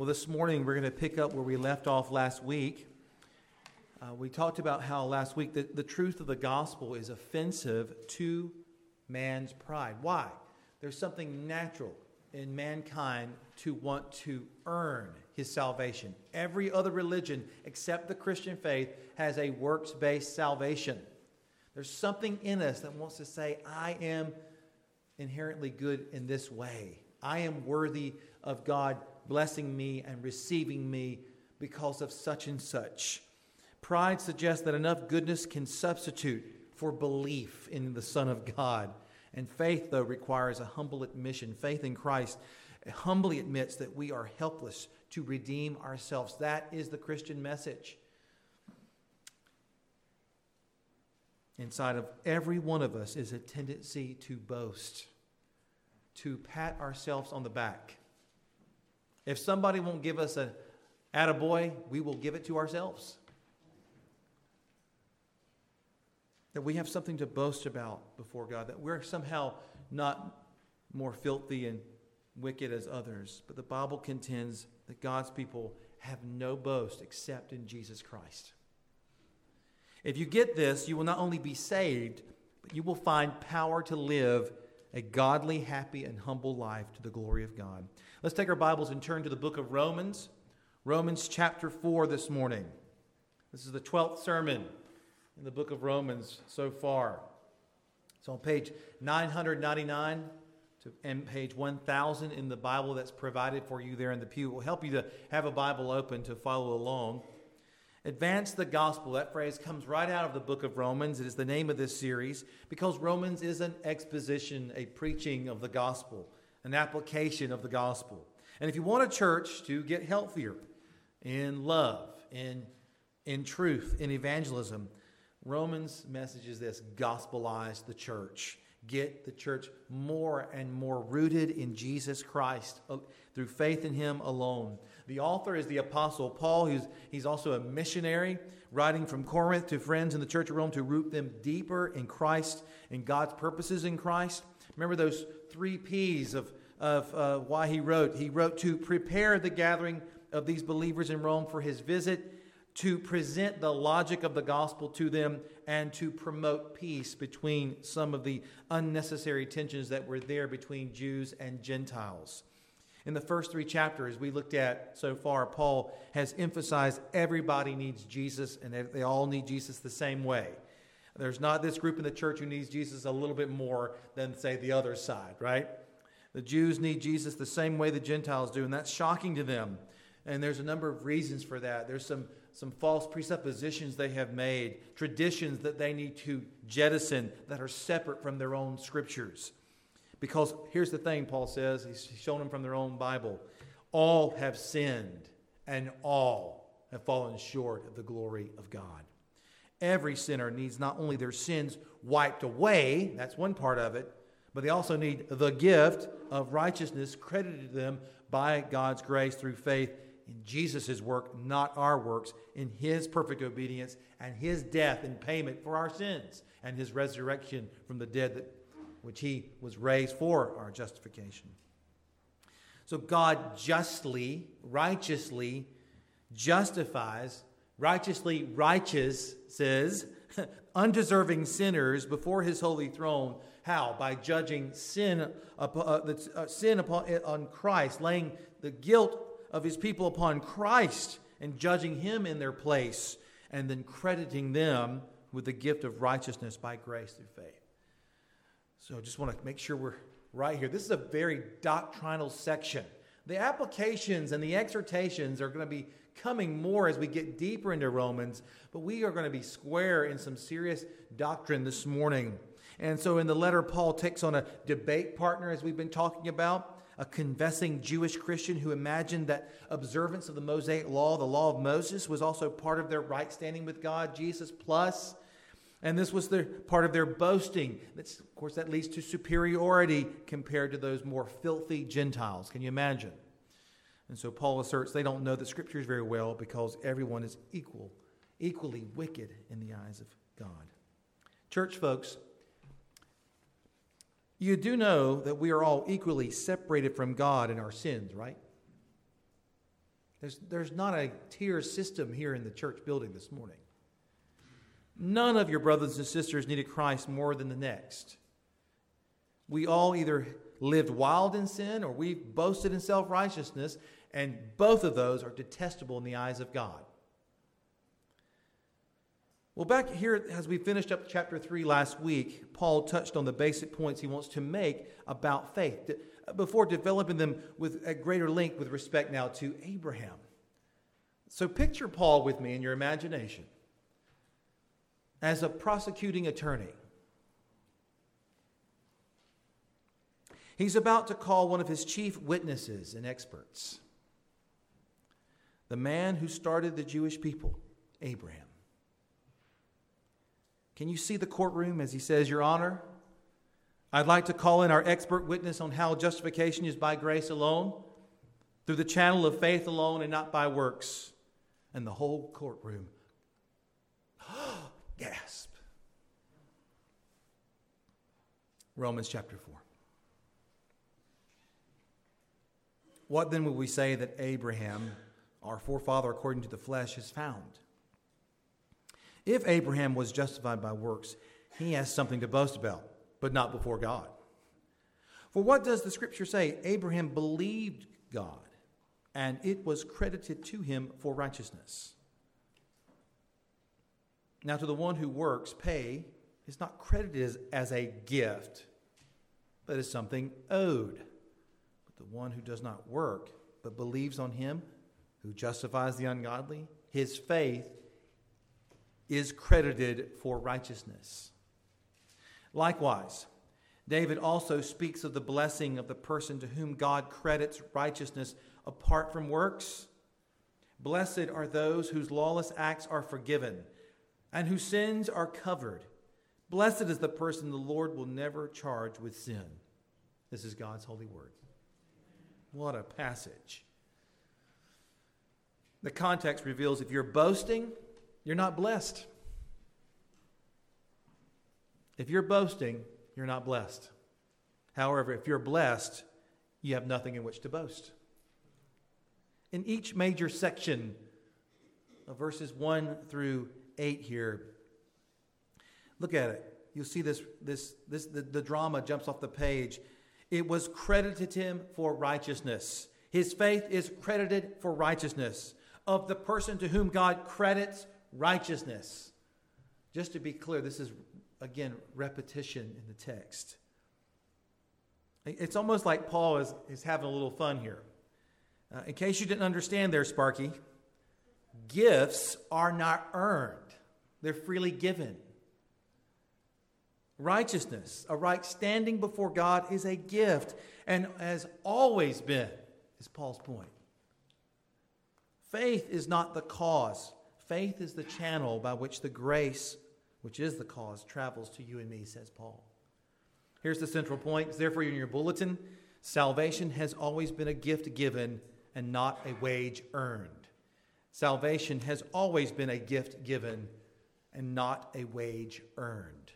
Well, this morning we're going to pick up where we left off last week. Uh, we talked about how last week the, the truth of the gospel is offensive to man's pride. Why? There's something natural in mankind to want to earn his salvation. Every other religion except the Christian faith has a works based salvation. There's something in us that wants to say, I am inherently good in this way. I am worthy of God blessing me and receiving me because of such and such. Pride suggests that enough goodness can substitute for belief in the Son of God. And faith, though, requires a humble admission. Faith in Christ humbly admits that we are helpless to redeem ourselves. That is the Christian message. Inside of every one of us is a tendency to boast, to pat ourselves on the back. If somebody won't give us a attaboy, we will give it to ourselves. That we have something to boast about before God, that we're somehow not more filthy and wicked as others. But the Bible contends that God's people have no boast except in Jesus Christ. If you get this, you will not only be saved, but you will find power to live a godly, happy, and humble life to the glory of God. Let's take our Bibles and turn to the book of Romans, Romans chapter 4 this morning. This is the 12th sermon in the book of Romans so far. It's on page 999 to and page 1000 in the Bible that's provided for you there in the pew. It will help you to have a Bible open to follow along. Advance the gospel. That phrase comes right out of the book of Romans. It is the name of this series because Romans is an exposition, a preaching of the gospel, an application of the gospel. And if you want a church to get healthier in love, in, in truth, in evangelism, Romans' message is this gospelize the church. Get the church more and more rooted in Jesus Christ uh, through faith in Him alone. The author is the Apostle Paul. He's, he's also a missionary, writing from Corinth to friends in the church of Rome to root them deeper in Christ and God's purposes in Christ. Remember those three P's of, of uh, why he wrote? He wrote to prepare the gathering of these believers in Rome for his visit to present the logic of the gospel to them and to promote peace between some of the unnecessary tensions that were there between Jews and Gentiles. In the first three chapters we looked at so far, Paul has emphasized everybody needs Jesus and they all need Jesus the same way. There's not this group in the church who needs Jesus a little bit more than, say, the other side, right? The Jews need Jesus the same way the Gentiles do, and that's shocking to them. And there's a number of reasons for that. There's some some false presuppositions they have made, traditions that they need to jettison that are separate from their own scriptures. Because here's the thing, Paul says, he's shown them from their own Bible. All have sinned, and all have fallen short of the glory of God. Every sinner needs not only their sins wiped away, that's one part of it, but they also need the gift of righteousness credited to them by God's grace through faith in Jesus' work, not our works, in his perfect obedience and his death in payment for our sins and his resurrection from the dead, that, which he was raised for our justification. So God justly, righteously justifies, righteously righteous says, undeserving sinners before his holy throne. How? By judging sin, uh, uh, sin upon, on Christ, laying the guilt of his people upon Christ and judging him in their place, and then crediting them with the gift of righteousness by grace through faith. So just want to make sure we're right here. This is a very doctrinal section. The applications and the exhortations are going to be coming more as we get deeper into Romans, but we are going to be square in some serious doctrine this morning. And so in the letter, Paul takes on a debate partner, as we've been talking about a confessing Jewish Christian who imagined that observance of the Mosaic law, the law of Moses, was also part of their right standing with God, Jesus plus. And this was the part of their boasting. That's, of course, that leads to superiority compared to those more filthy Gentiles. Can you imagine? And so Paul asserts they don't know the scriptures very well because everyone is equal, equally wicked in the eyes of God. Church folks, you do know that we are all equally separated from God in our sins, right? There's, there's not a tier system here in the church building this morning. None of your brothers and sisters needed Christ more than the next. We all either lived wild in sin or we boasted in self righteousness, and both of those are detestable in the eyes of God. Well, back here, as we finished up chapter 3 last week, Paul touched on the basic points he wants to make about faith before developing them with a greater length with respect now to Abraham. So picture Paul with me in your imagination as a prosecuting attorney. He's about to call one of his chief witnesses and experts, the man who started the Jewish people, Abraham. Can you see the courtroom as he says, Your Honor? I'd like to call in our expert witness on how justification is by grace alone, through the channel of faith alone, and not by works. And the whole courtroom gasp. Romans chapter 4. What then will we say that Abraham, our forefather according to the flesh, has found? If Abraham was justified by works, he has something to boast about but not before God. For what does the scripture say? Abraham believed God, and it was credited to him for righteousness. Now, to the one who works, pay is not credited as, as a gift, but as something owed. But the one who does not work, but believes on him who justifies the ungodly, his faith is credited for righteousness. Likewise, David also speaks of the blessing of the person to whom God credits righteousness apart from works. Blessed are those whose lawless acts are forgiven and whose sins are covered. Blessed is the person the Lord will never charge with sin. This is God's holy word. What a passage. The context reveals if you're boasting, you're not blessed. If you're boasting, you're not blessed. However, if you're blessed, you have nothing in which to boast. In each major section of verses 1 through 8 here, look at it. You'll see this, this, this the, the drama jumps off the page. It was credited to him for righteousness. His faith is credited for righteousness of the person to whom God credits righteousness. Just to be clear, this is again, repetition in the text. It's almost like Paul is, is having a little fun here. Uh, in case you didn't understand there, Sparky, gifts are not earned, they're freely given. Righteousness, a right standing before God, is a gift and has always been, is Paul's point. Faith is not the cause, faith is the channel by which the grace which is the cause, travels to you and me, says Paul. Here's the central point. Therefore, in your bulletin, salvation has always been a gift given and not a wage earned. Salvation has always been a gift given and not a wage earned.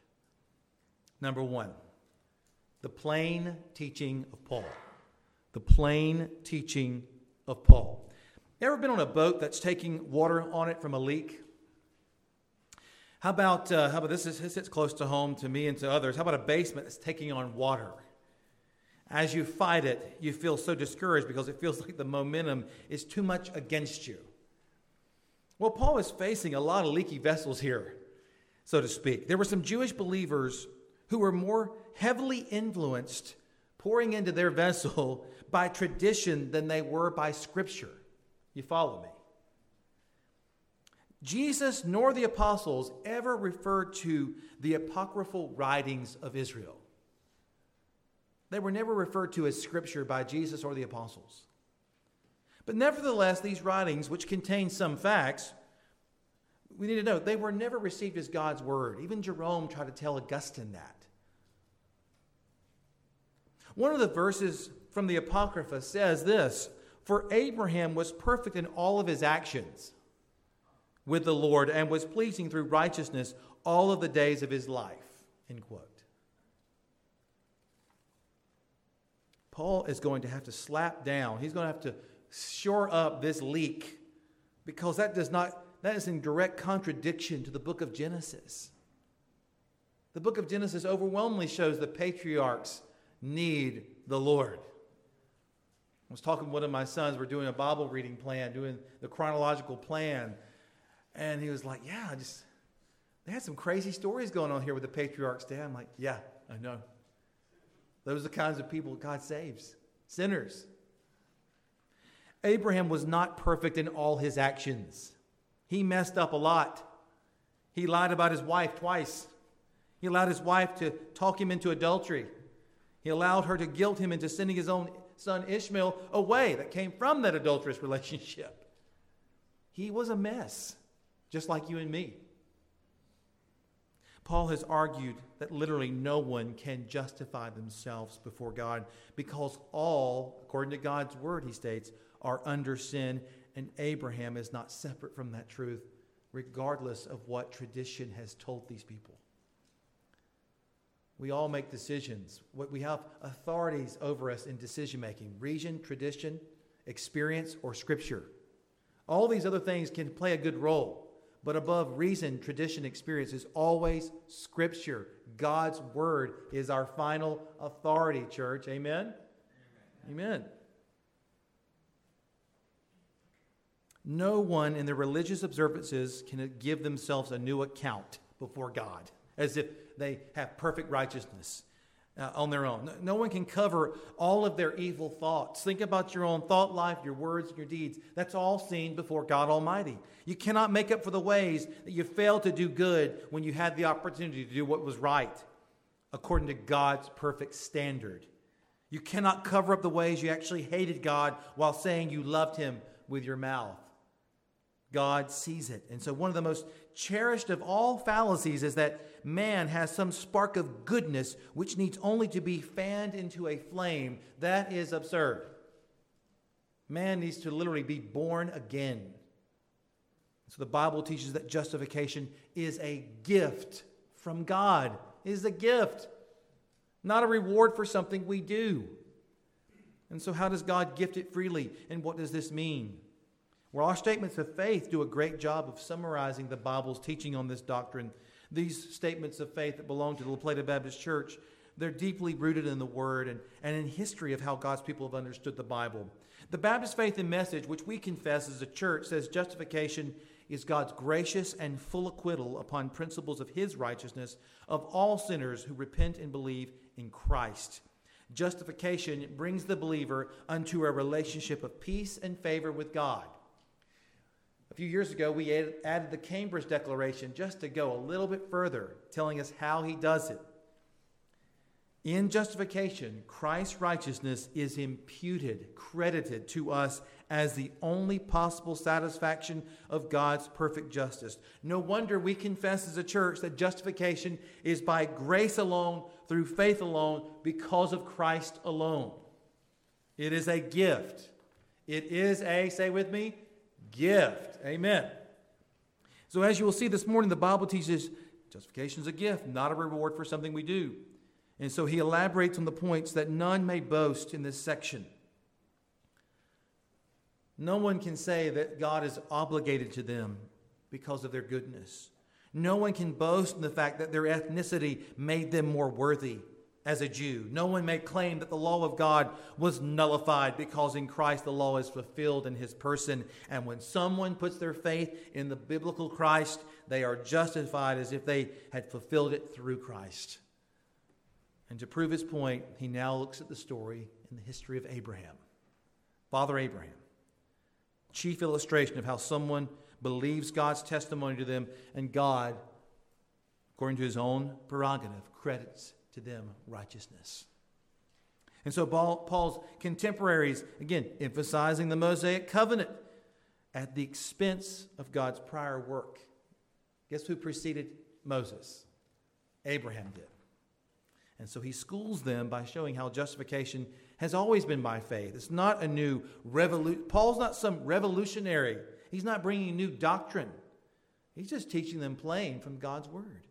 Number one, the plain teaching of Paul. The plain teaching of Paul. Ever been on a boat that's taking water on it from a leak? How about, uh, how about this, is, this hits close to home to me and to others. How about a basement that's taking on water? As you fight it, you feel so discouraged because it feels like the momentum is too much against you. Well, Paul is facing a lot of leaky vessels here, so to speak. There were some Jewish believers who were more heavily influenced, pouring into their vessel by tradition than they were by Scripture. You follow me? Jesus nor the apostles ever referred to the apocryphal writings of Israel. They were never referred to as scripture by Jesus or the apostles. But nevertheless, these writings, which contain some facts, we need to know they were never received as God's word. Even Jerome tried to tell Augustine that. One of the verses from the Apocrypha says this For Abraham was perfect in all of his actions with the Lord and was pleasing through righteousness all of the days of his life. End quote. Paul is going to have to slap down, he's going to have to shore up this leak because that does not that is in direct contradiction to the book of Genesis. The book of Genesis overwhelmingly shows the patriarchs need the Lord. Was talking to one of my sons, we're doing a Bible reading plan, doing the chronological plan. And he was like, Yeah, I just, they had some crazy stories going on here with the patriarchs, Dad. I'm like, Yeah, I know. Those are the kinds of people God saves sinners. Abraham was not perfect in all his actions. He messed up a lot. He lied about his wife twice. He allowed his wife to talk him into adultery. He allowed her to guilt him into sending his own son Ishmael away that came from that adulterous relationship. He was a mess, just like you and me. Paul has argued that literally no one can justify themselves before God because all, according to God's word, he states, are under sin, and Abraham is not separate from that truth, regardless of what tradition has told these people. We all make decisions. We have authorities over us in decision making region, tradition, experience, or scripture. All these other things can play a good role, but above reason, tradition, experience is always scripture. God's word is our final authority, church. Amen? Amen. Amen. No one in their religious observances can give themselves a new account before God as if they have perfect righteousness uh, on their own. No, no one can cover all of their evil thoughts. Think about your own thought life, your words, your deeds. That's all seen before God Almighty. You cannot make up for the ways that you failed to do good when you had the opportunity to do what was right according to God's perfect standard. You cannot cover up the ways you actually hated God while saying you loved Him with your mouth. God sees it. And so, one of the most cherished of all fallacies is that man has some spark of goodness which needs only to be fanned into a flame. That is absurd. Man needs to literally be born again. So, the Bible teaches that justification is a gift from God, it is a gift, not a reward for something we do. And so, how does God gift it freely? And what does this mean? Well, our statements of faith do a great job of summarizing the Bible's teaching on this doctrine. These statements of faith that belong to the La Plata Baptist Church, they're deeply rooted in the Word and, and in history of how God's people have understood the Bible. The Baptist faith and message, which we confess as a church, says justification is God's gracious and full acquittal upon principles of His righteousness of all sinners who repent and believe in Christ. Justification brings the believer unto a relationship of peace and favor with God. A few years ago, we added the Cambridge Declaration just to go a little bit further, telling us how he does it. In justification, Christ's righteousness is imputed, credited to us as the only possible satisfaction of God's perfect justice. No wonder we confess as a church that justification is by grace alone, through faith alone, because of Christ alone. It is a gift. It is a, say with me, gift. Amen. So, as you will see this morning, the Bible teaches justification is a gift, not a reward for something we do. And so he elaborates on the points that none may boast in this section. No one can say that God is obligated to them because of their goodness. No one can boast in the fact that their ethnicity made them more worthy as a Jew. No one may claim that the law of God was nullified because in Christ the law is fulfilled in his person. And when someone puts their faith in the biblical Christ, they are justified as if they had fulfilled it through Christ. And to prove his point, he now looks at the story in the history of Abraham. Father Abraham, chief illustration of how someone believes God's testimony to them and God, according to his own prerogative, credits to them righteousness. And so Paul's contemporaries, again, emphasizing the Mosaic covenant at the expense of God's prior work. Guess who preceded Moses? Abraham did. And so he schools them by showing how justification has always been by faith. It's not a new revolution. Paul's not some revolutionary. He's not bringing new doctrine. He's just teaching them plain from God's word.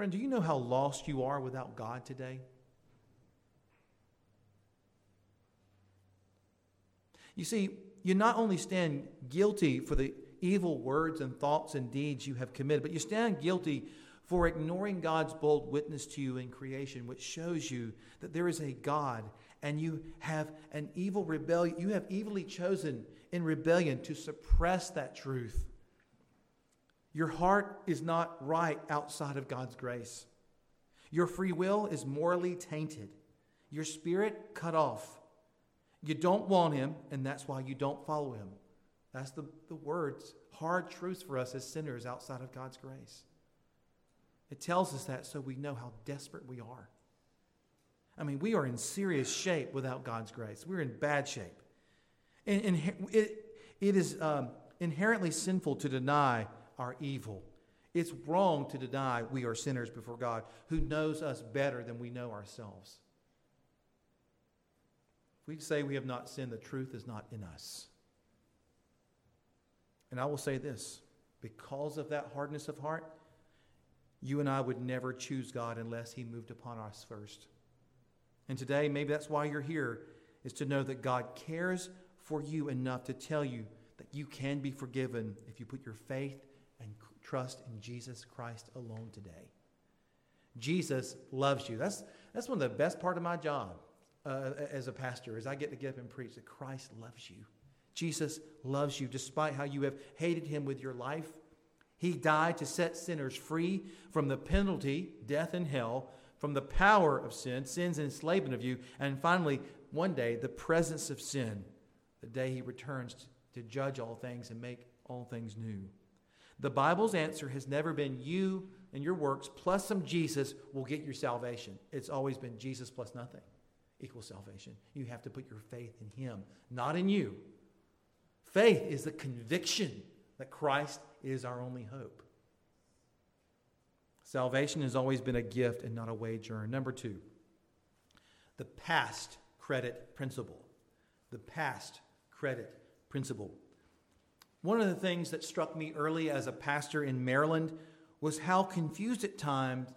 Friend, do you know how lost you are without God today? You see, you not only stand guilty for the evil words and thoughts and deeds you have committed, but you stand guilty for ignoring God's bold witness to you in creation, which shows you that there is a God and you have an evil rebellion. You have evilly chosen in rebellion to suppress that truth. Your heart is not right outside of God's grace. Your free will is morally tainted. Your spirit cut off. You don't want Him, and that's why you don't follow Him. That's the, the words, hard truths for us as sinners outside of God's grace. It tells us that so we know how desperate we are. I mean, we are in serious shape without God's grace. We're in bad shape. And, and it, it is um, inherently sinful to deny our evil. It's wrong to deny we are sinners before God, who knows us better than we know ourselves. If we say we have not sinned, the truth is not in us. And I will say this because of that hardness of heart, you and I would never choose God unless He moved upon us first. And today, maybe that's why you're here, is to know that God cares for you enough to tell you that you can be forgiven if you put your faith trust in Jesus Christ alone today. Jesus loves you. That's, that's one of the best part of my job uh, as a pastor is I get to get up and preach that Christ loves you. Jesus loves you despite how you have hated him with your life. He died to set sinners free from the penalty, death and hell, from the power of sin, sin's enslavement of you, and finally, one day, the presence of sin, the day he returns to judge all things and make all things new. The Bible's answer has never been you and your works plus some Jesus will get your salvation. It's always been Jesus plus nothing equals salvation. You have to put your faith in him, not in you. Faith is the conviction that Christ is our only hope. Salvation has always been a gift and not a wage earned. Number two, the past credit principle. The past credit principle. One of the things that struck me early as a pastor in Maryland was how confused at times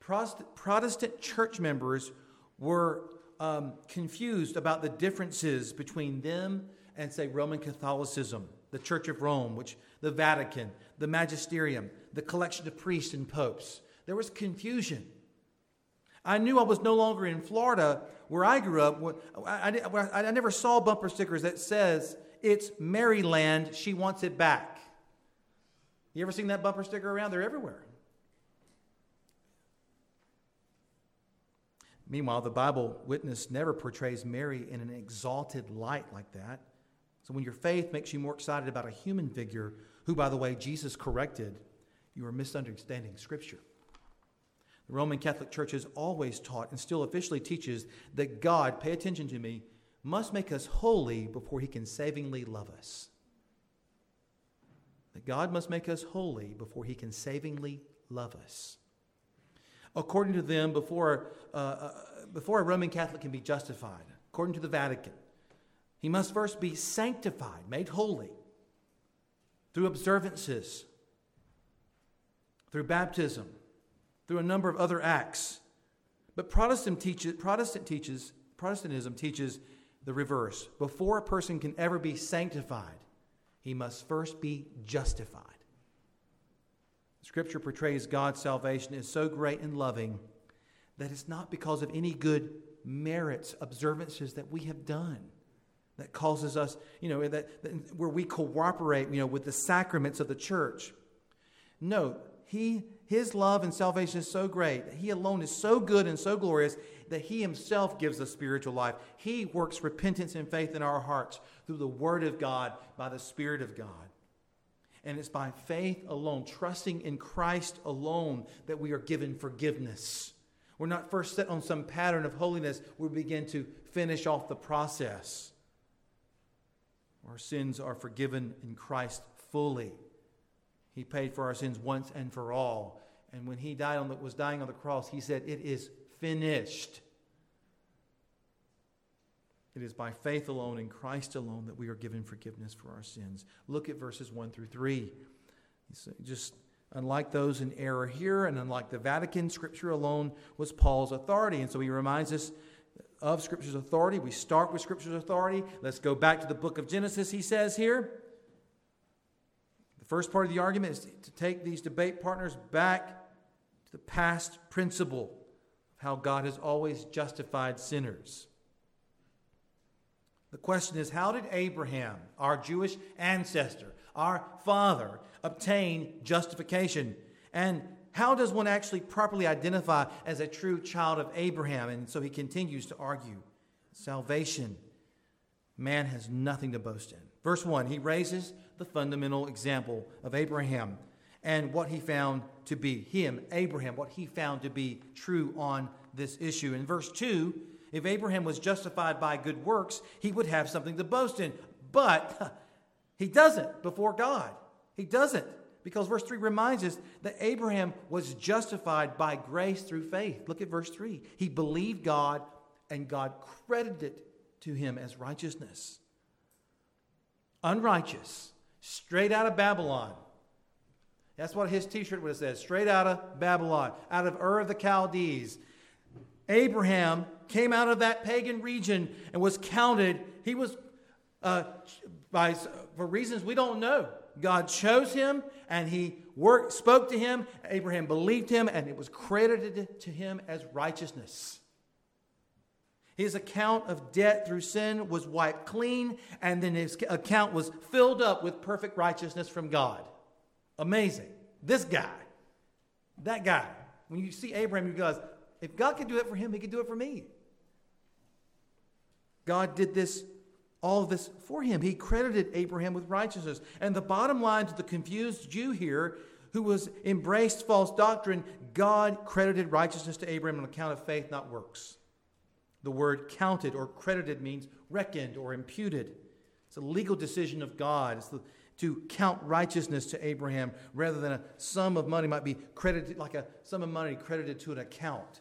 Protestant church members were um, confused about the differences between them and, say, Roman Catholicism, the Church of Rome, which the Vatican, the Magisterium, the collection of priests and popes. There was confusion. I knew I was no longer in Florida, where I grew up. I, I, I never saw bumper stickers that says, it's Maryland, she wants it back. You ever seen that bumper sticker around? They're everywhere. Meanwhile, the Bible witness never portrays Mary in an exalted light like that. So when your faith makes you more excited about a human figure, who, by the way, Jesus corrected, you are misunderstanding Scripture. The Roman Catholic Church has always taught and still officially teaches that God, pay attention to me, must make us holy before he can savingly love us. That God must make us holy before he can savingly love us. According to them, before, uh, uh, before a Roman Catholic can be justified, according to the Vatican, he must first be sanctified, made holy through observances, through baptism, through a number of other acts. But Protestant teaches, Protestant teaches, Protestantism teaches the reverse. Before a person can ever be sanctified, he must first be justified. Scripture portrays God's salvation as so great and loving that it's not because of any good merits, observances that we have done that causes us, you know, that, that, where we cooperate, you know, with the sacraments of the church. No, he, his love and salvation is so great he alone is so good and so glorious that he himself gives us spiritual life. He works repentance and faith in our hearts through the word of God, by the Spirit of God. And it's by faith alone, trusting in Christ alone, that we are given forgiveness. We're not first set on some pattern of holiness, we begin to finish off the process. Our sins are forgiven in Christ fully. He paid for our sins once and for all. And when he died on the, was dying on the cross, he said, It is finished. It is by faith alone in Christ alone that we are given forgiveness for our sins. Look at verses 1 through 3. Just unlike those in error here, and unlike the Vatican, Scripture alone was Paul's authority. And so he reminds us of Scripture's authority. We start with Scripture's authority. Let's go back to the book of Genesis, he says here. First part of the argument is to take these debate partners back to the past principle of how God has always justified sinners. The question is how did Abraham, our Jewish ancestor, our father, obtain justification? And how does one actually properly identify as a true child of Abraham? And so he continues to argue salvation, man has nothing to boast in. Verse 1, he raises the fundamental example of Abraham and what he found to be him, Abraham, what he found to be true on this issue. In verse 2, if Abraham was justified by good works, he would have something to boast in. But he doesn't before God. He doesn't. Because verse 3 reminds us that Abraham was justified by grace through faith. Look at verse 3. He believed God, and God credited it to him as righteousness. Unrighteous, straight out of Babylon. That's what his t shirt would have said straight out of Babylon, out of Ur of the Chaldees. Abraham came out of that pagan region and was counted. He was, uh, by, for reasons we don't know, God chose him and he worked, spoke to him. Abraham believed him and it was credited to him as righteousness. His account of debt through sin was wiped clean, and then his account was filled up with perfect righteousness from God. Amazing. This guy, that guy. When you see Abraham, you realize if God could do it for him, he could do it for me. God did this all of this for him. He credited Abraham with righteousness. And the bottom line to the confused Jew here who was embraced false doctrine, God credited righteousness to Abraham on account of faith, not works. The word counted or credited means reckoned or imputed. It's a legal decision of God. It's the, to count righteousness to Abraham rather than a sum of money might be credited, like a sum of money credited to an account.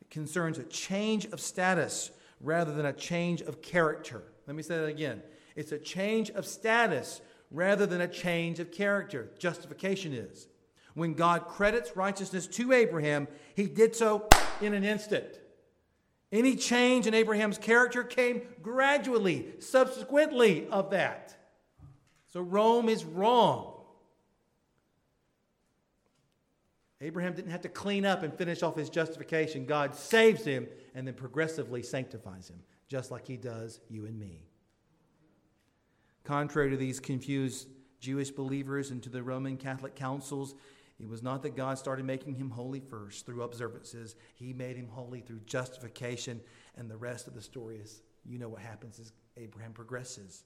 It concerns a change of status rather than a change of character. Let me say that again. It's a change of status rather than a change of character. Justification is. When God credits righteousness to Abraham, he did so in an instant. Any change in Abraham's character came gradually, subsequently of that. So Rome is wrong. Abraham didn't have to clean up and finish off his justification. God saves him and then progressively sanctifies him just like he does you and me. Contrary to these confused Jewish believers and to the Roman Catholic councils, it was not that God started making him holy first through observances. He made him holy through justification, and the rest of the story is you know what happens as Abraham progresses.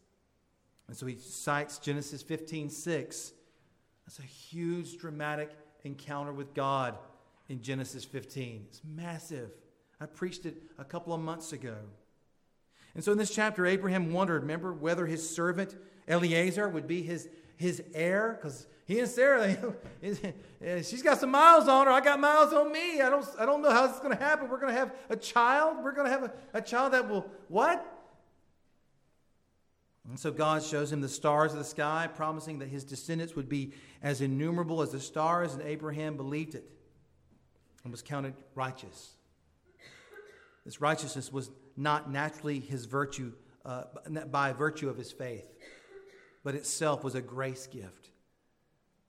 And so he cites Genesis 15 6. That's a huge, dramatic encounter with God in Genesis 15. It's massive. I preached it a couple of months ago. And so in this chapter, Abraham wondered, remember, whether his servant Eliezer would be his, his heir? Because he and Sarah, they, she's got some miles on her. I got miles on me. I don't, I don't know how this is going to happen. We're going to have a child. We're going to have a, a child that will, what? And so God shows him the stars of the sky, promising that his descendants would be as innumerable as the stars, and Abraham believed it and was counted righteous. This righteousness was not naturally his virtue, uh, by virtue of his faith, but itself was a grace gift.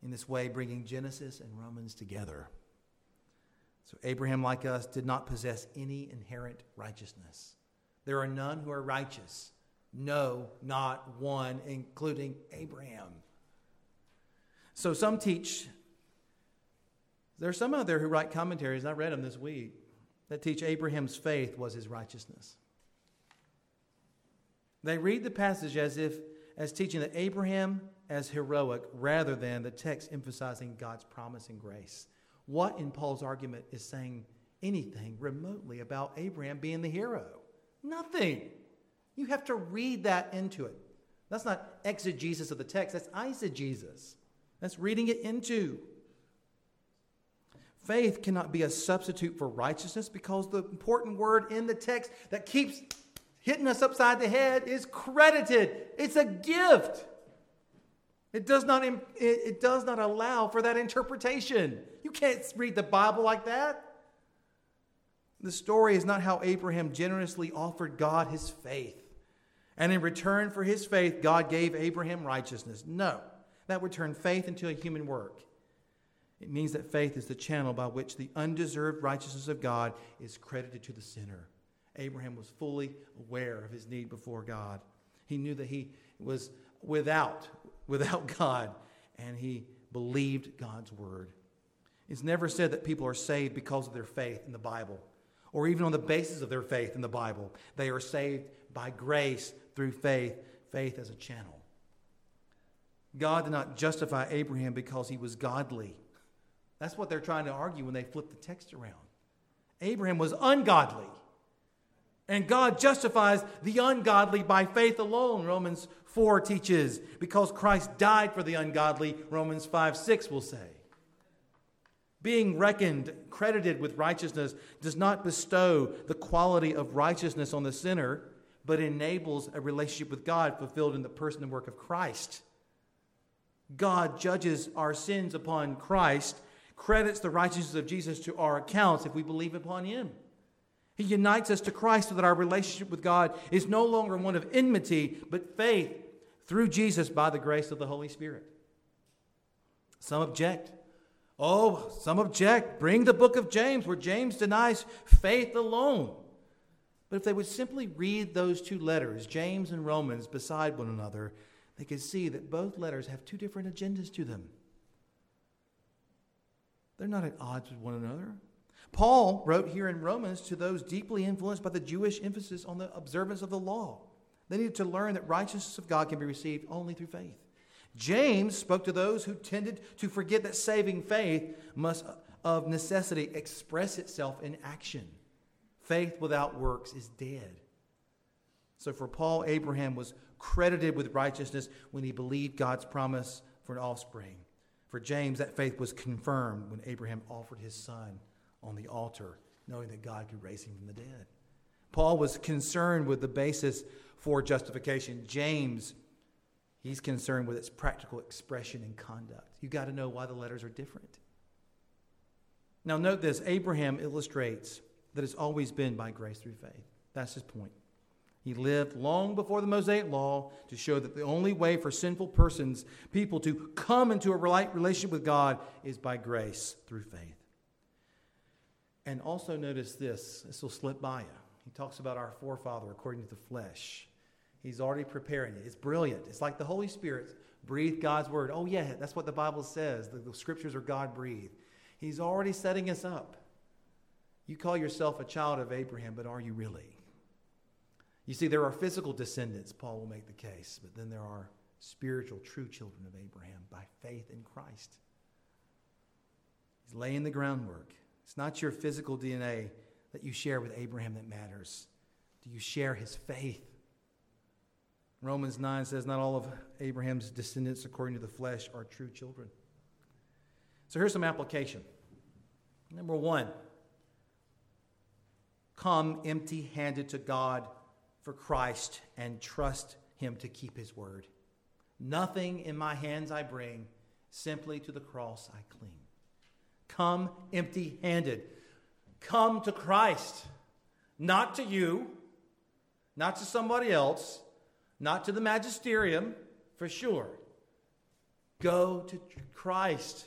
In this way, bringing Genesis and Romans together. So, Abraham, like us, did not possess any inherent righteousness. There are none who are righteous. No, not one, including Abraham. So, some teach, there are some out there who write commentaries, and I read them this week that teach Abraham's faith was his righteousness. They read the passage as if as teaching that Abraham as heroic rather than the text emphasizing God's promise and grace. What in Paul's argument is saying anything remotely about Abraham being the hero? Nothing. You have to read that into it. That's not exegesis of the text, that's eisegesis. That's reading it into. Faith cannot be a substitute for righteousness because the important word in the text that keeps hitting us upside the head is credited. It's a gift. It does not, it does not allow for that interpretation. You can't read the Bible like that. The story is not how Abraham generously offered God his faith. And in return for his faith, God gave Abraham righteousness. No, that would turn faith into a human work. It means that faith is the channel by which the undeserved righteousness of God is credited to the sinner. Abraham was fully aware of his need before God. He knew that he was without, without God, and he believed God's word. It's never said that people are saved because of their faith in the Bible or even on the basis of their faith in the Bible. They are saved by grace through faith, faith as a channel. God did not justify Abraham because he was godly. That's what they're trying to argue when they flip the text around. Abraham was ungodly. And God justifies the ungodly by faith alone, Romans 4 teaches, because Christ died for the ungodly, Romans 5 6 will say. Being reckoned, credited with righteousness, does not bestow the quality of righteousness on the sinner, but enables a relationship with God fulfilled in the person and work of Christ. God judges our sins upon Christ, credits the righteousness of Jesus to our accounts if we believe upon Him. He unites us to Christ so that our relationship with God is no longer one of enmity, but faith through Jesus by the grace of the Holy Spirit. Some object. Oh, some object. Bring the book of James, where James denies faith alone. But if they would simply read those two letters, James and Romans, beside one another, they could see that both letters have two different agendas to them. They're not at odds with one another. Paul wrote here in Romans to those deeply influenced by the Jewish emphasis on the observance of the law. They needed to learn that righteousness of God can be received only through faith. James spoke to those who tended to forget that saving faith must, of necessity, express itself in action. Faith without works is dead. So for Paul, Abraham was credited with righteousness when he believed God's promise for an offspring. For James, that faith was confirmed when Abraham offered his son on the altar, knowing that God could raise him from the dead. Paul was concerned with the basis for justification. James, he's concerned with its practical expression and conduct. You've got to know why the letters are different. Now, note this Abraham illustrates that it's always been by grace through faith. That's his point. He lived long before the Mosaic law to show that the only way for sinful persons, people, to come into a relationship with God is by grace through faith. And also notice this, this will slip by you. He talks about our forefather according to the flesh. He's already preparing it. It's brilliant. It's like the Holy Spirit breathed God's word. Oh, yeah, that's what the Bible says. The, the scriptures are God breathed. He's already setting us up. You call yourself a child of Abraham, but are you really? You see, there are physical descendants, Paul will make the case, but then there are spiritual, true children of Abraham by faith in Christ. He's laying the groundwork. It's not your physical DNA that you share with Abraham that matters. Do you share his faith? Romans 9 says, Not all of Abraham's descendants according to the flesh are true children. So here's some application. Number one, come empty handed to God for Christ and trust him to keep his word. Nothing in my hands I bring, simply to the cross I cling. Come empty handed. Come to Christ, not to you, not to somebody else, not to the magisterium, for sure. Go to Christ.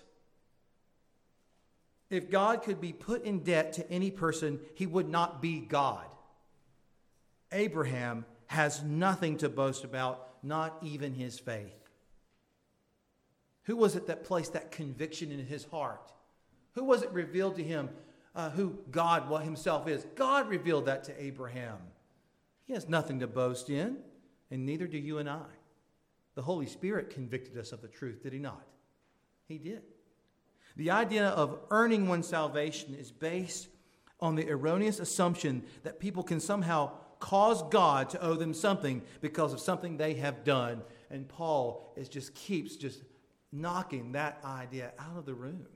If God could be put in debt to any person, he would not be God. Abraham has nothing to boast about, not even his faith. Who was it that placed that conviction in his heart? Who was it revealed to him uh, who God what himself is? God revealed that to Abraham. He has nothing to boast in, and neither do you and I. The Holy Spirit convicted us of the truth, did he not? He did. The idea of earning one's salvation is based on the erroneous assumption that people can somehow cause God to owe them something because of something they have done. And Paul is just keeps just knocking that idea out of the room.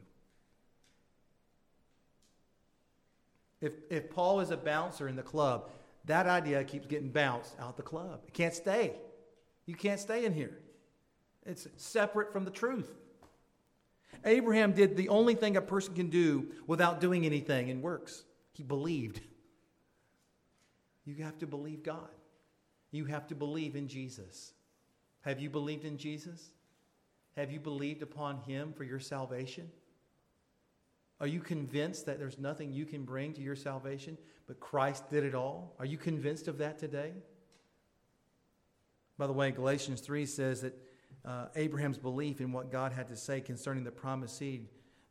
If, if Paul is a bouncer in the club, that idea keeps getting bounced out the club. It can't stay. You can't stay in here. It's separate from the truth. Abraham did the only thing a person can do without doing anything in works. He believed. You have to believe God. You have to believe in Jesus. Have you believed in Jesus? Have you believed upon him for your salvation? Are you convinced that there's nothing you can bring to your salvation, but Christ did it all? Are you convinced of that today? By the way, Galatians 3 says that uh, Abraham's belief in what God had to say concerning the promised seed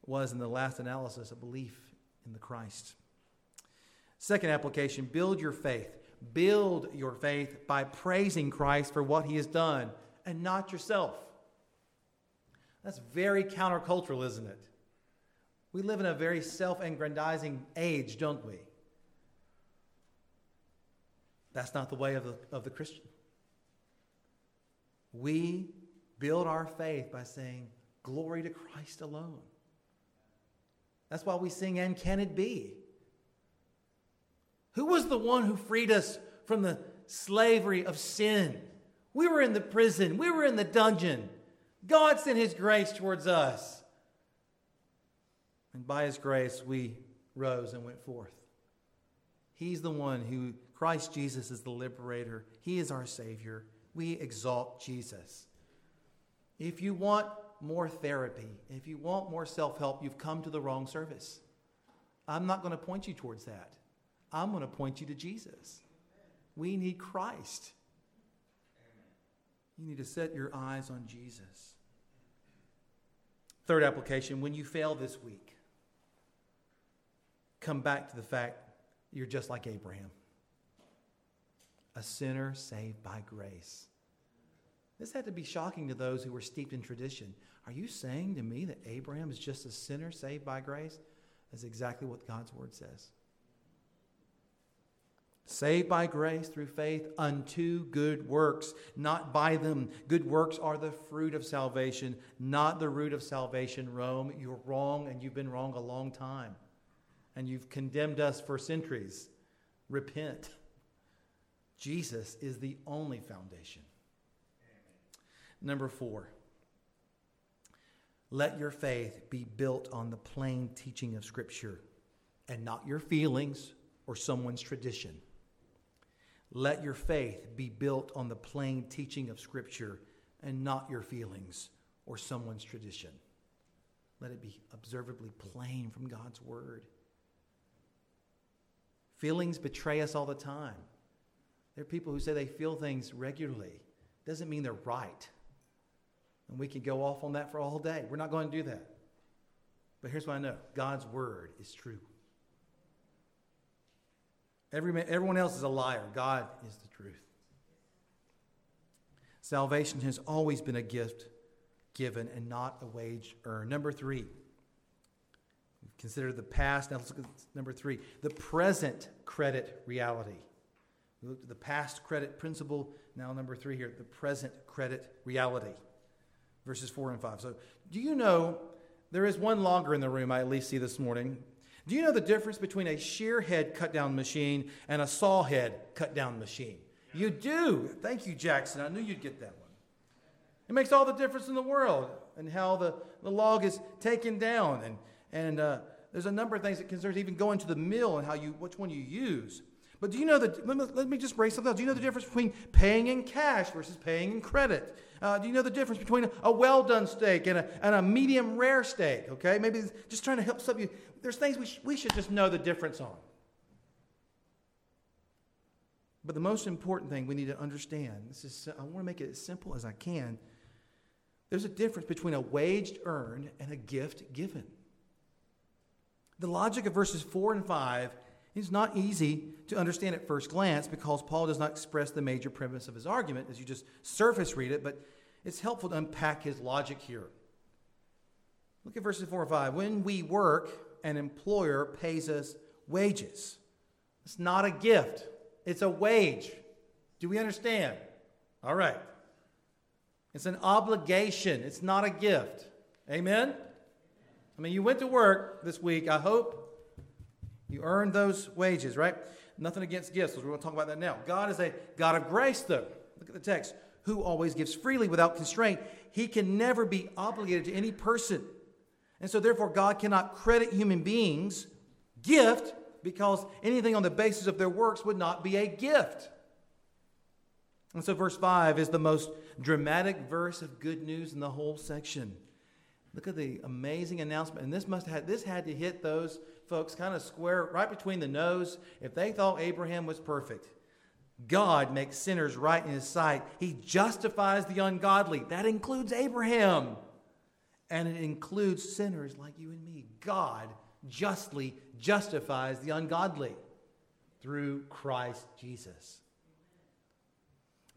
was, in the last analysis, a belief in the Christ. Second application build your faith. Build your faith by praising Christ for what he has done and not yourself. That's very countercultural, isn't it? We live in a very self aggrandizing age, don't we? That's not the way of the, of the Christian. We build our faith by saying, Glory to Christ alone. That's why we sing, And Can It Be? Who was the one who freed us from the slavery of sin? We were in the prison, we were in the dungeon. God sent His grace towards us. And by His grace, we rose and went forth. He's the one who, Christ Jesus is the liberator, He is our Savior. We exalt Jesus. If you want more therapy, if you want more self help, you've come to the wrong service. I'm not going to point you towards that. I'm going to point you to Jesus. We need Christ. You need to set your eyes on Jesus. Third application when you fail this week, come back to the fact you're just like Abraham a sinner saved by grace. This had to be shocking to those who were steeped in tradition. Are you saying to me that Abraham is just a sinner saved by grace? That's exactly what God's word says saved by grace through faith unto good works, not by them. Good works are the fruit of salvation, not the root of salvation. Rome, you're wrong, and you've been wrong a long time. And you've condemned us for centuries. Repent. Jesus is the only foundation. Number four, let your faith be built on the plain teaching of Scripture and not your feelings or someone's tradition. Let your faith be built on the plain teaching of Scripture and not your feelings or someone's tradition. Let it be observably plain from God's Word. Feelings betray us all the time. There are people who say they feel things regularly. Doesn't mean they're right. And we can go off on that for all day. We're not going to do that. But here's what I know God's Word is true. Every, everyone else is a liar. God is the truth. Salvation has always been a gift given and not a wage earned. Number three, consider the past. Now let's look at number three the present credit reality. We looked at the past credit principle. Now, number three here, the present credit reality. Verses four and five. So, do you know there is one logger in the room I at least see this morning? Do you know the difference between a shear head cut down machine and a saw head cut down machine? You do. Thank you, Jackson. I knew you'd get that one. It makes all the difference in the world and how the, the log is taken down. And, and uh, there's a number of things that concerns even going to the mill and how you, which one you use. But do you know that, let me, just break something else. Do you know the difference between paying in cash versus paying in credit? Uh, do you know the difference between a, well done steak and a, and a medium rare steak? Okay, maybe just trying to help some of you. There's things we, sh- we should just know the difference on. But the most important thing we need to understand this is, I want to make it as simple as I can. There's a difference between a wage earned and a gift given. The logic of verses 4 and 5 is not easy to understand at first glance because Paul does not express the major premise of his argument as you just surface read it, but it's helpful to unpack his logic here. Look at verses 4 and 5. When we work, an employer pays us wages. It's not a gift, it's a wage. Do we understand? All right. It's an obligation, it's not a gift. Amen? I mean, you went to work this week. I hope you earn those wages, right? Nothing against gifts. We're going to talk about that now. God is a God of grace, though. Look at the text. Who always gives freely without constraint. He can never be obligated to any person. And so, therefore, God cannot credit human beings' gift because anything on the basis of their works would not be a gift. And so, verse 5 is the most dramatic verse of good news in the whole section. Look at the amazing announcement. And this must have this had to hit those folks kind of square right between the nose if they thought Abraham was perfect. God makes sinners right in his sight. He justifies the ungodly. That includes Abraham. And it includes sinners like you and me. God justly justifies the ungodly through Christ Jesus.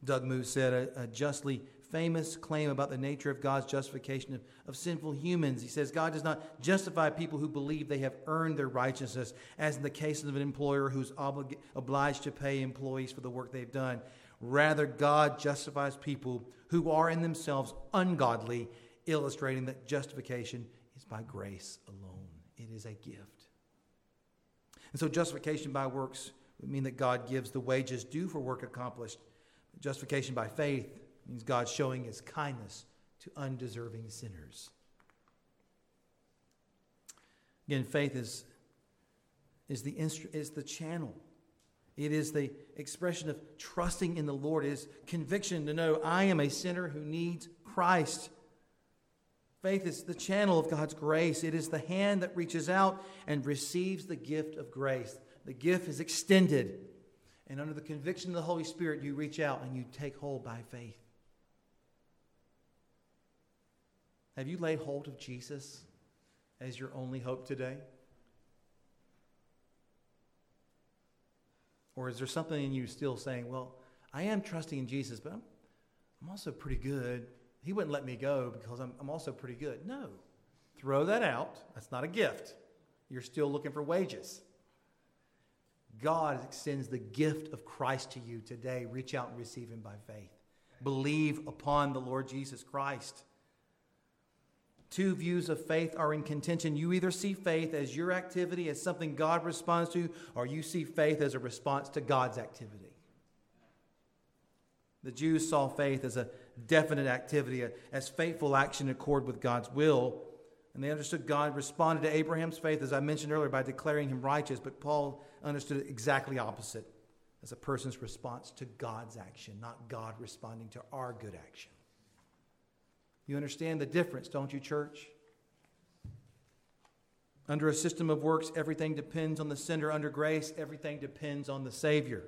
Doug Moo said a, a, justly famous claim about the nature of God's justification of, of sinful humans. He says God does not justify people who believe they have earned their righteousness, as in the case of an employer who's oblig- obliged to pay employees for the work they've done. Rather, God justifies people who are in themselves ungodly, illustrating that justification is by grace alone. It is a gift. And so, justification by works would mean that God gives the wages due for work accomplished. Justification by faith means God showing his kindness to undeserving sinners. Again, faith is, is, the instru- is the channel. It is the expression of trusting in the Lord. It is conviction to know I am a sinner who needs Christ. Faith is the channel of God's grace. It is the hand that reaches out and receives the gift of grace. The gift is extended. And under the conviction of the Holy Spirit, you reach out and you take hold by faith. Have you laid hold of Jesus as your only hope today? Or is there something in you still saying, well, I am trusting in Jesus, but I'm, I'm also pretty good. He wouldn't let me go because I'm, I'm also pretty good. No. Throw that out. That's not a gift. You're still looking for wages. God extends the gift of Christ to you today. Reach out and receive Him by faith. Believe upon the Lord Jesus Christ. Two views of faith are in contention. You either see faith as your activity, as something God responds to, or you see faith as a response to God's activity. The Jews saw faith as a definite activity, as faithful action in accord with God's will. And they understood God responded to Abraham's faith, as I mentioned earlier, by declaring him righteous. But Paul understood it exactly opposite as a person's response to God's action, not God responding to our good action. You understand the difference, don't you, church? Under a system of works, everything depends on the sender. Under grace, everything depends on the Savior.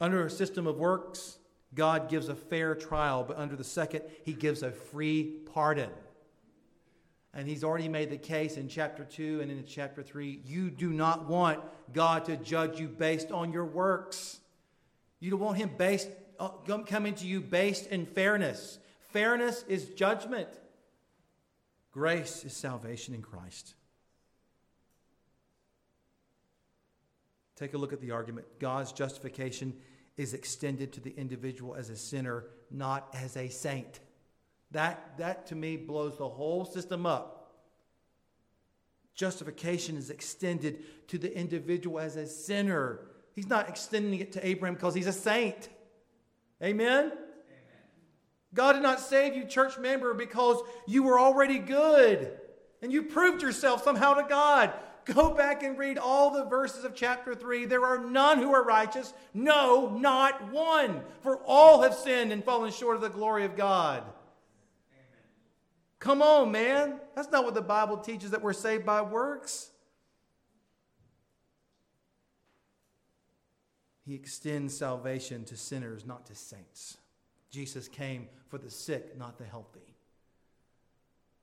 Under a system of works, God gives a fair trial, but under the second, He gives a free pardon. And He's already made the case in chapter 2 and in chapter 3. You do not want God to judge you based on your works. You don't want Him based Oh, coming to you based in fairness. Fairness is judgment, grace is salvation in Christ. Take a look at the argument. God's justification is extended to the individual as a sinner, not as a saint. That, that to me blows the whole system up. Justification is extended to the individual as a sinner. He's not extending it to Abraham because he's a saint. Amen? Amen? God did not save you, church member, because you were already good and you proved yourself somehow to God. Go back and read all the verses of chapter 3. There are none who are righteous. No, not one. For all have sinned and fallen short of the glory of God. Amen. Come on, man. That's not what the Bible teaches that we're saved by works. He extends salvation to sinners, not to saints. Jesus came for the sick, not the healthy.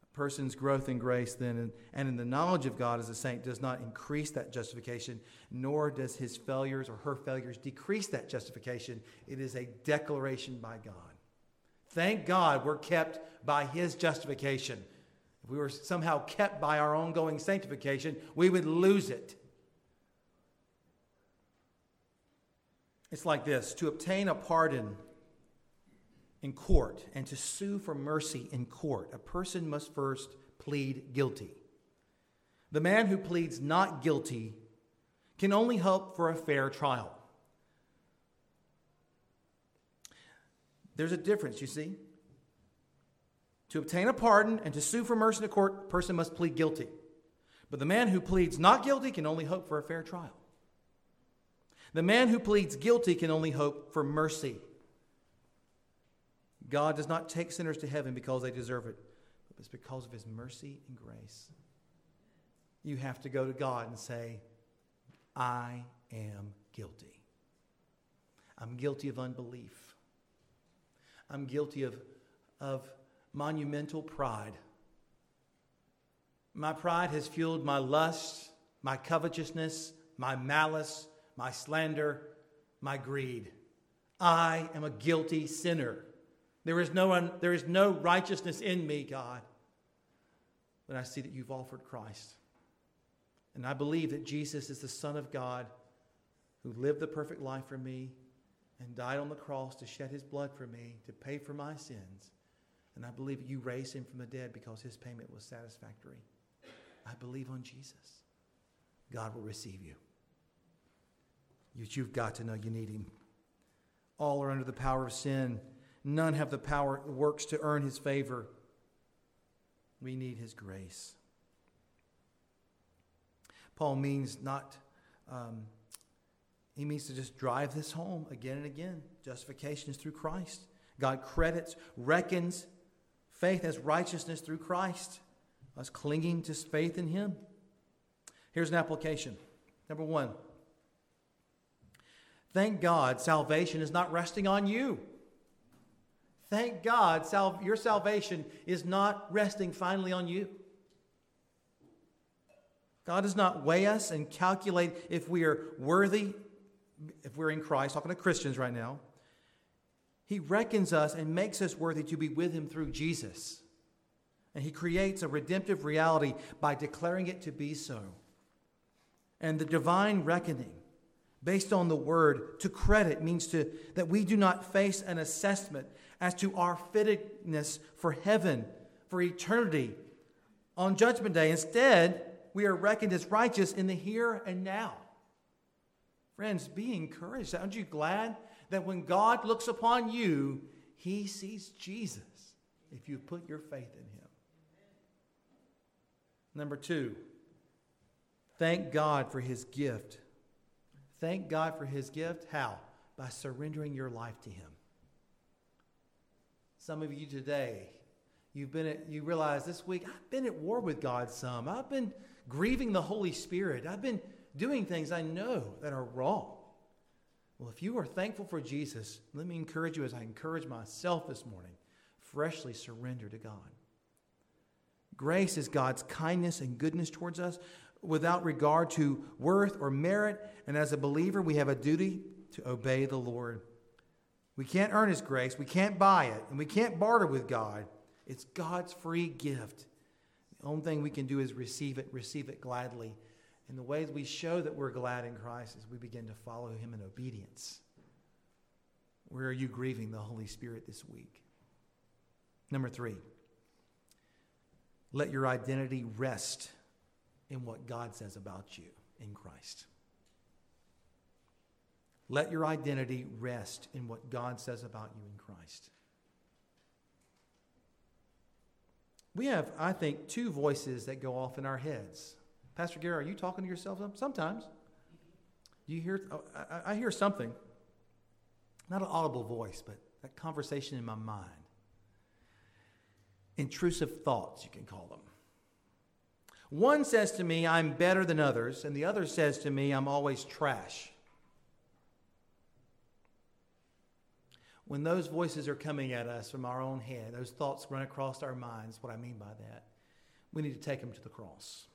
A person's growth in grace, then, and in the knowledge of God as a saint, does not increase that justification, nor does his failures or her failures decrease that justification. It is a declaration by God. Thank God we're kept by his justification. If we were somehow kept by our ongoing sanctification, we would lose it. It's like this to obtain a pardon in court and to sue for mercy in court, a person must first plead guilty. The man who pleads not guilty can only hope for a fair trial. There's a difference, you see. To obtain a pardon and to sue for mercy in a court, a person must plead guilty. But the man who pleads not guilty can only hope for a fair trial. The man who pleads guilty can only hope for mercy. God does not take sinners to heaven because they deserve it, but it's because of his mercy and grace. You have to go to God and say, I am guilty. I'm guilty of unbelief. I'm guilty of, of monumental pride. My pride has fueled my lust, my covetousness, my malice, my slander, my greed. I am a guilty sinner. There is no, un, there is no righteousness in me, God. But I see that you've offered Christ. And I believe that Jesus is the Son of God who lived the perfect life for me and died on the cross to shed his blood for me, to pay for my sins. And I believe you raised him from the dead because his payment was satisfactory. I believe on Jesus. God will receive you. You've got to know you need him. All are under the power of sin. None have the power, works to earn his favor. We need his grace. Paul means not, um, he means to just drive this home again and again. Justification is through Christ. God credits, reckons faith as righteousness through Christ, us clinging to faith in him. Here's an application. Number one, thank God salvation is not resting on you. Thank God sal- your salvation is not resting finally on you. God does not weigh us and calculate if we are worthy, if we're in Christ, talking to Christians right now. He reckons us and makes us worthy to be with Him through Jesus. And He creates a redemptive reality by declaring it to be so. And the divine reckoning, based on the word to credit, means to, that we do not face an assessment as to our fittedness for heaven, for eternity on Judgment Day. Instead, we are reckoned as righteous in the here and now. Friends, be encouraged. Aren't you glad that when God looks upon you, he sees Jesus if you put your faith in him? Number two, thank God for his gift. Thank God for his gift. How? By surrendering your life to him. Some of you today, you've been at, you realize this week, I've been at war with God some. I've been grieving the Holy Spirit. I've been doing things I know that are wrong. Well, if you are thankful for Jesus, let me encourage you as I encourage myself this morning freshly surrender to God. Grace is God's kindness and goodness towards us without regard to worth or merit. And as a believer, we have a duty to obey the Lord. We can't earn His grace, we can't buy it, and we can't barter with God. It's God's free gift. The only thing we can do is receive it, receive it gladly. And the ways we show that we're glad in Christ is we begin to follow Him in obedience. Where are you grieving the Holy Spirit this week? Number three, let your identity rest in what God says about you in Christ. Let your identity rest in what God says about you in Christ. We have, I think, two voices that go off in our heads. Pastor Gary, are you talking to yourself sometimes? You hear? I, I hear something. Not an audible voice, but that conversation in my mind. Intrusive thoughts, you can call them. One says to me, I'm better than others, and the other says to me, I'm always trash. when those voices are coming at us from our own head, those thoughts run across our minds, what I mean by that, we need to take them to the cross.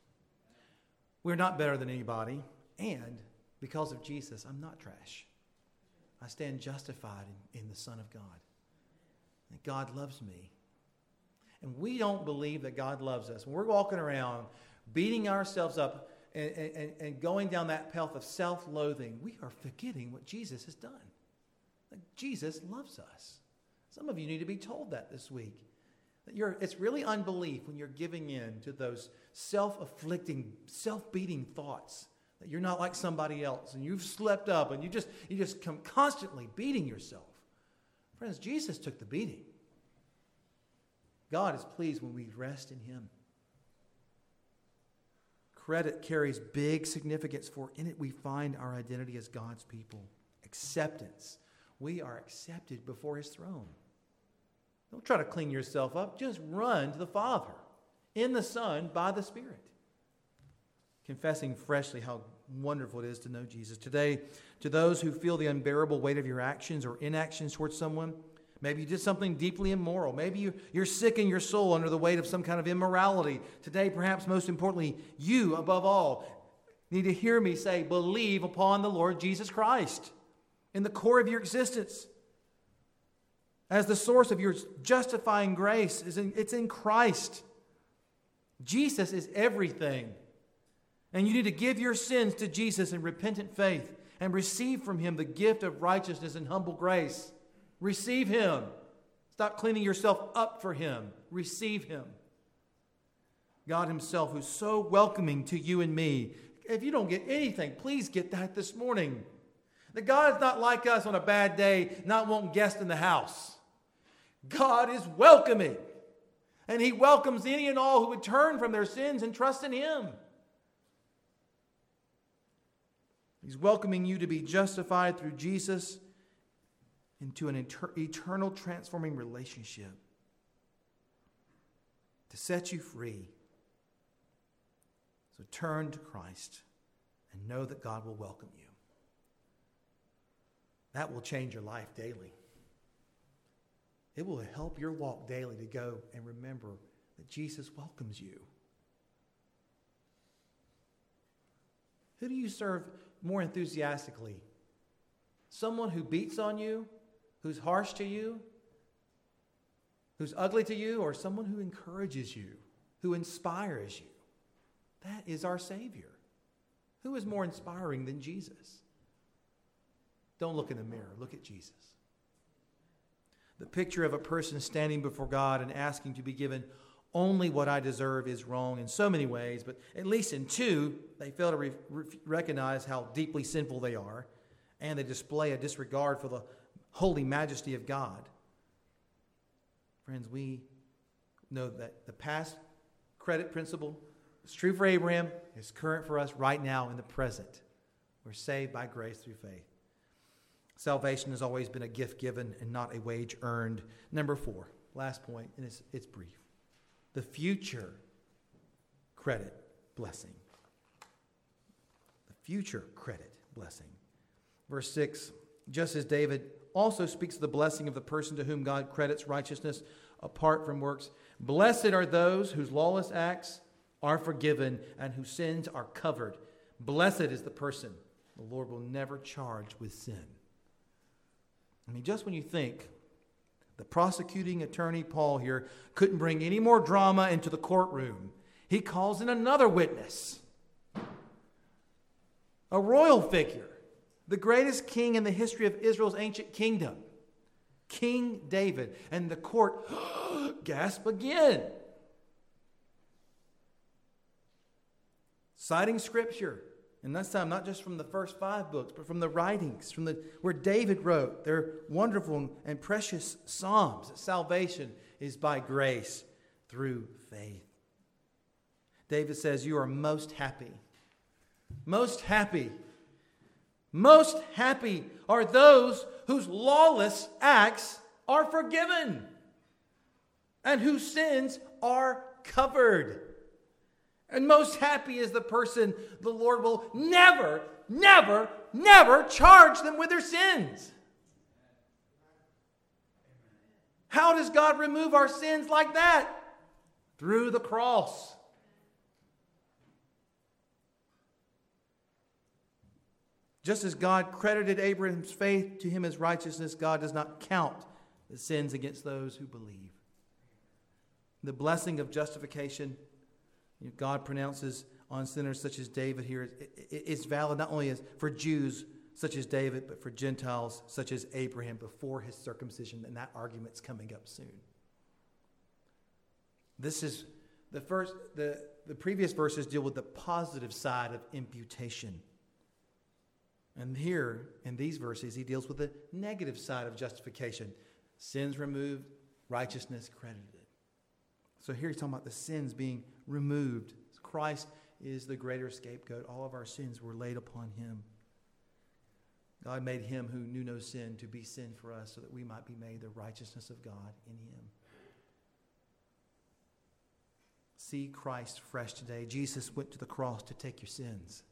We're not better than anybody, and because of Jesus, I'm not trash. I stand justified in, in the Son of God. And God loves me. And we don't believe that God loves us. When we're walking around beating ourselves up and, and, and going down that path of self loathing, we are forgetting what Jesus has done. Jesus loves us. Some of you need to be told that this week. That you're, it's really unbelief when you're giving in to those self afflicting, self beating thoughts that you're not like somebody else and you've slept up and you just, you just come constantly beating yourself. Friends, Jesus took the beating. God is pleased when we rest in Him. Credit carries big significance, for in it we find our identity as God's people. Acceptance. We are accepted before his throne. Don't try to clean yourself up. Just run to the Father in the Son by the Spirit. Confessing freshly how wonderful it is to know Jesus. Today, to those who feel the unbearable weight of your actions or inactions towards someone, maybe you did something deeply immoral. Maybe you, you're sick in your soul under the weight of some kind of immorality. Today, perhaps most importantly, you above all need to hear me say, believe upon the Lord Jesus Christ in the core of your existence. As the source of your justifying grace, is in, it's in Christ. Jesus is everything. And you need to give your sins to Jesus in repentant faith and receive from him the gift of righteousness and humble grace. Receive him. Stop cleaning yourself up for him. Receive him. God himself, who's so welcoming to you and me. If you don't get anything, please get that this morning. That God is not like us on a bad day, not wanting guests in the house. God is welcoming. And he welcomes any and all who would turn from their sins and trust in him. He's welcoming you to be justified through Jesus into an inter- eternal transforming relationship to set you free. So turn to Christ and know that God will welcome you. That will change your life daily. It will help your walk daily to go and remember that Jesus welcomes you. Who do you serve more enthusiastically? Someone who beats on you, who's harsh to you, who's ugly to you, or someone who encourages you, who inspires you? That is our Savior. Who is more inspiring than Jesus? Don't look in the mirror, look at Jesus. The picture of a person standing before God and asking to be given only what I deserve is wrong in so many ways, but at least in two, they fail to re- re- recognize how deeply sinful they are, and they display a disregard for the holy majesty of God. Friends, we know that the past credit principle is true for Abraham, is current for us right now in the present. We're saved by grace through faith. Salvation has always been a gift given and not a wage earned. Number four, last point, and it's, it's brief the future credit blessing. The future credit blessing. Verse 6 just as David also speaks of the blessing of the person to whom God credits righteousness apart from works, blessed are those whose lawless acts are forgiven and whose sins are covered. Blessed is the person the Lord will never charge with sin. I mean, just when you think the prosecuting attorney, Paul, here couldn't bring any more drama into the courtroom. He calls in another witness, a royal figure, the greatest king in the history of Israel's ancient kingdom, King David. And the court gasp again. Citing scripture, and this time, not just from the first five books, but from the writings, from the where David wrote their wonderful and precious psalms. Salvation is by grace through faith. David says, You are most happy. Most happy. Most happy are those whose lawless acts are forgiven and whose sins are covered. And most happy is the person the Lord will never, never, never charge them with their sins. How does God remove our sins like that? Through the cross. Just as God credited Abraham's faith to him as righteousness, God does not count the sins against those who believe. The blessing of justification God pronounces on sinners such as David here. It's valid not only as for Jews such as David, but for Gentiles such as Abraham before his circumcision, and that argument's coming up soon. This is the first, the, the previous verses deal with the positive side of imputation. And here, in these verses, he deals with the negative side of justification sins removed, righteousness credited. So here he's talking about the sins being removed. Christ is the greater scapegoat. All of our sins were laid upon him. God made him who knew no sin to be sin for us so that we might be made the righteousness of God in him. See Christ fresh today. Jesus went to the cross to take your sins.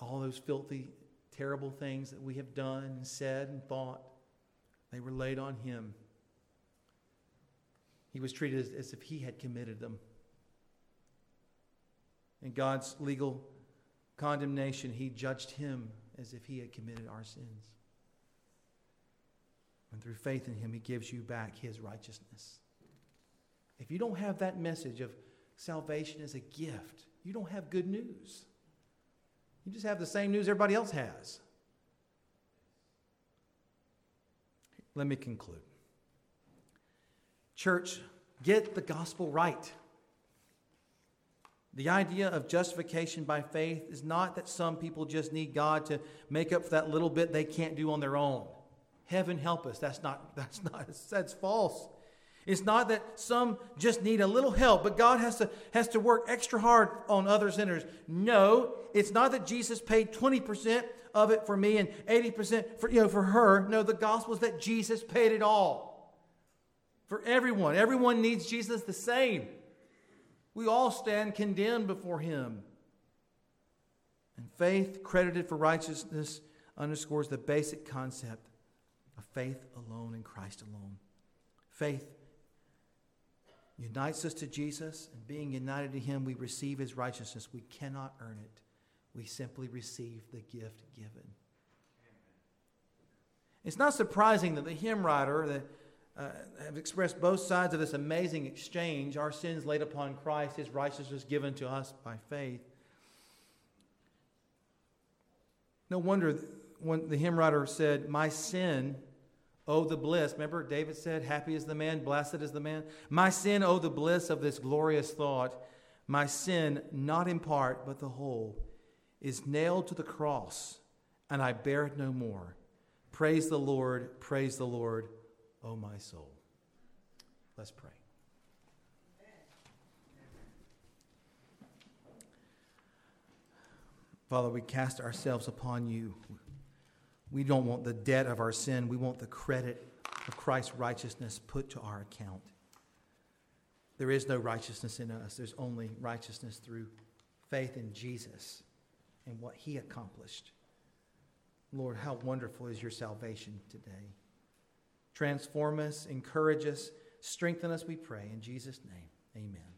All those filthy, terrible things that we have done and said and thought, they were laid on him. He was treated as, as if he had committed them. In God's legal condemnation, he judged him as if he had committed our sins. And through faith in him, he gives you back his righteousness. If you don't have that message of salvation as a gift, you don't have good news. You just have the same news everybody else has. Let me conclude. Church, get the gospel right. The idea of justification by faith is not that some people just need God to make up for that little bit they can't do on their own. Heaven help us. That's not, that's not, that's false. It's not that some just need a little help, but God has to, has to work extra hard on other sinners. No, it's not that Jesus paid 20% of it for me and 80% for, you know, for her. No, the gospel is that Jesus paid it all for everyone. Everyone needs Jesus the same. We all stand condemned before him. And faith credited for righteousness underscores the basic concept of faith alone in Christ alone. Faith unites us to Jesus, and being united to him, we receive his righteousness. We cannot earn it, we simply receive the gift given. It's not surprising that the hymn writer, that uh, have expressed both sides of this amazing exchange our sins laid upon Christ, his righteousness given to us by faith. No wonder when the hymn writer said, My sin, oh the bliss. Remember, David said, Happy is the man, blessed is the man. My sin, oh the bliss of this glorious thought. My sin, not in part, but the whole, is nailed to the cross, and I bear it no more. Praise the Lord, praise the Lord. O oh, my soul. Let's pray. Father, we cast ourselves upon you. We don't want the debt of our sin, we want the credit of Christ's righteousness put to our account. There is no righteousness in us, there's only righteousness through faith in Jesus and what he accomplished. Lord, how wonderful is your salvation today. Transform us, encourage us, strengthen us, we pray. In Jesus' name, amen.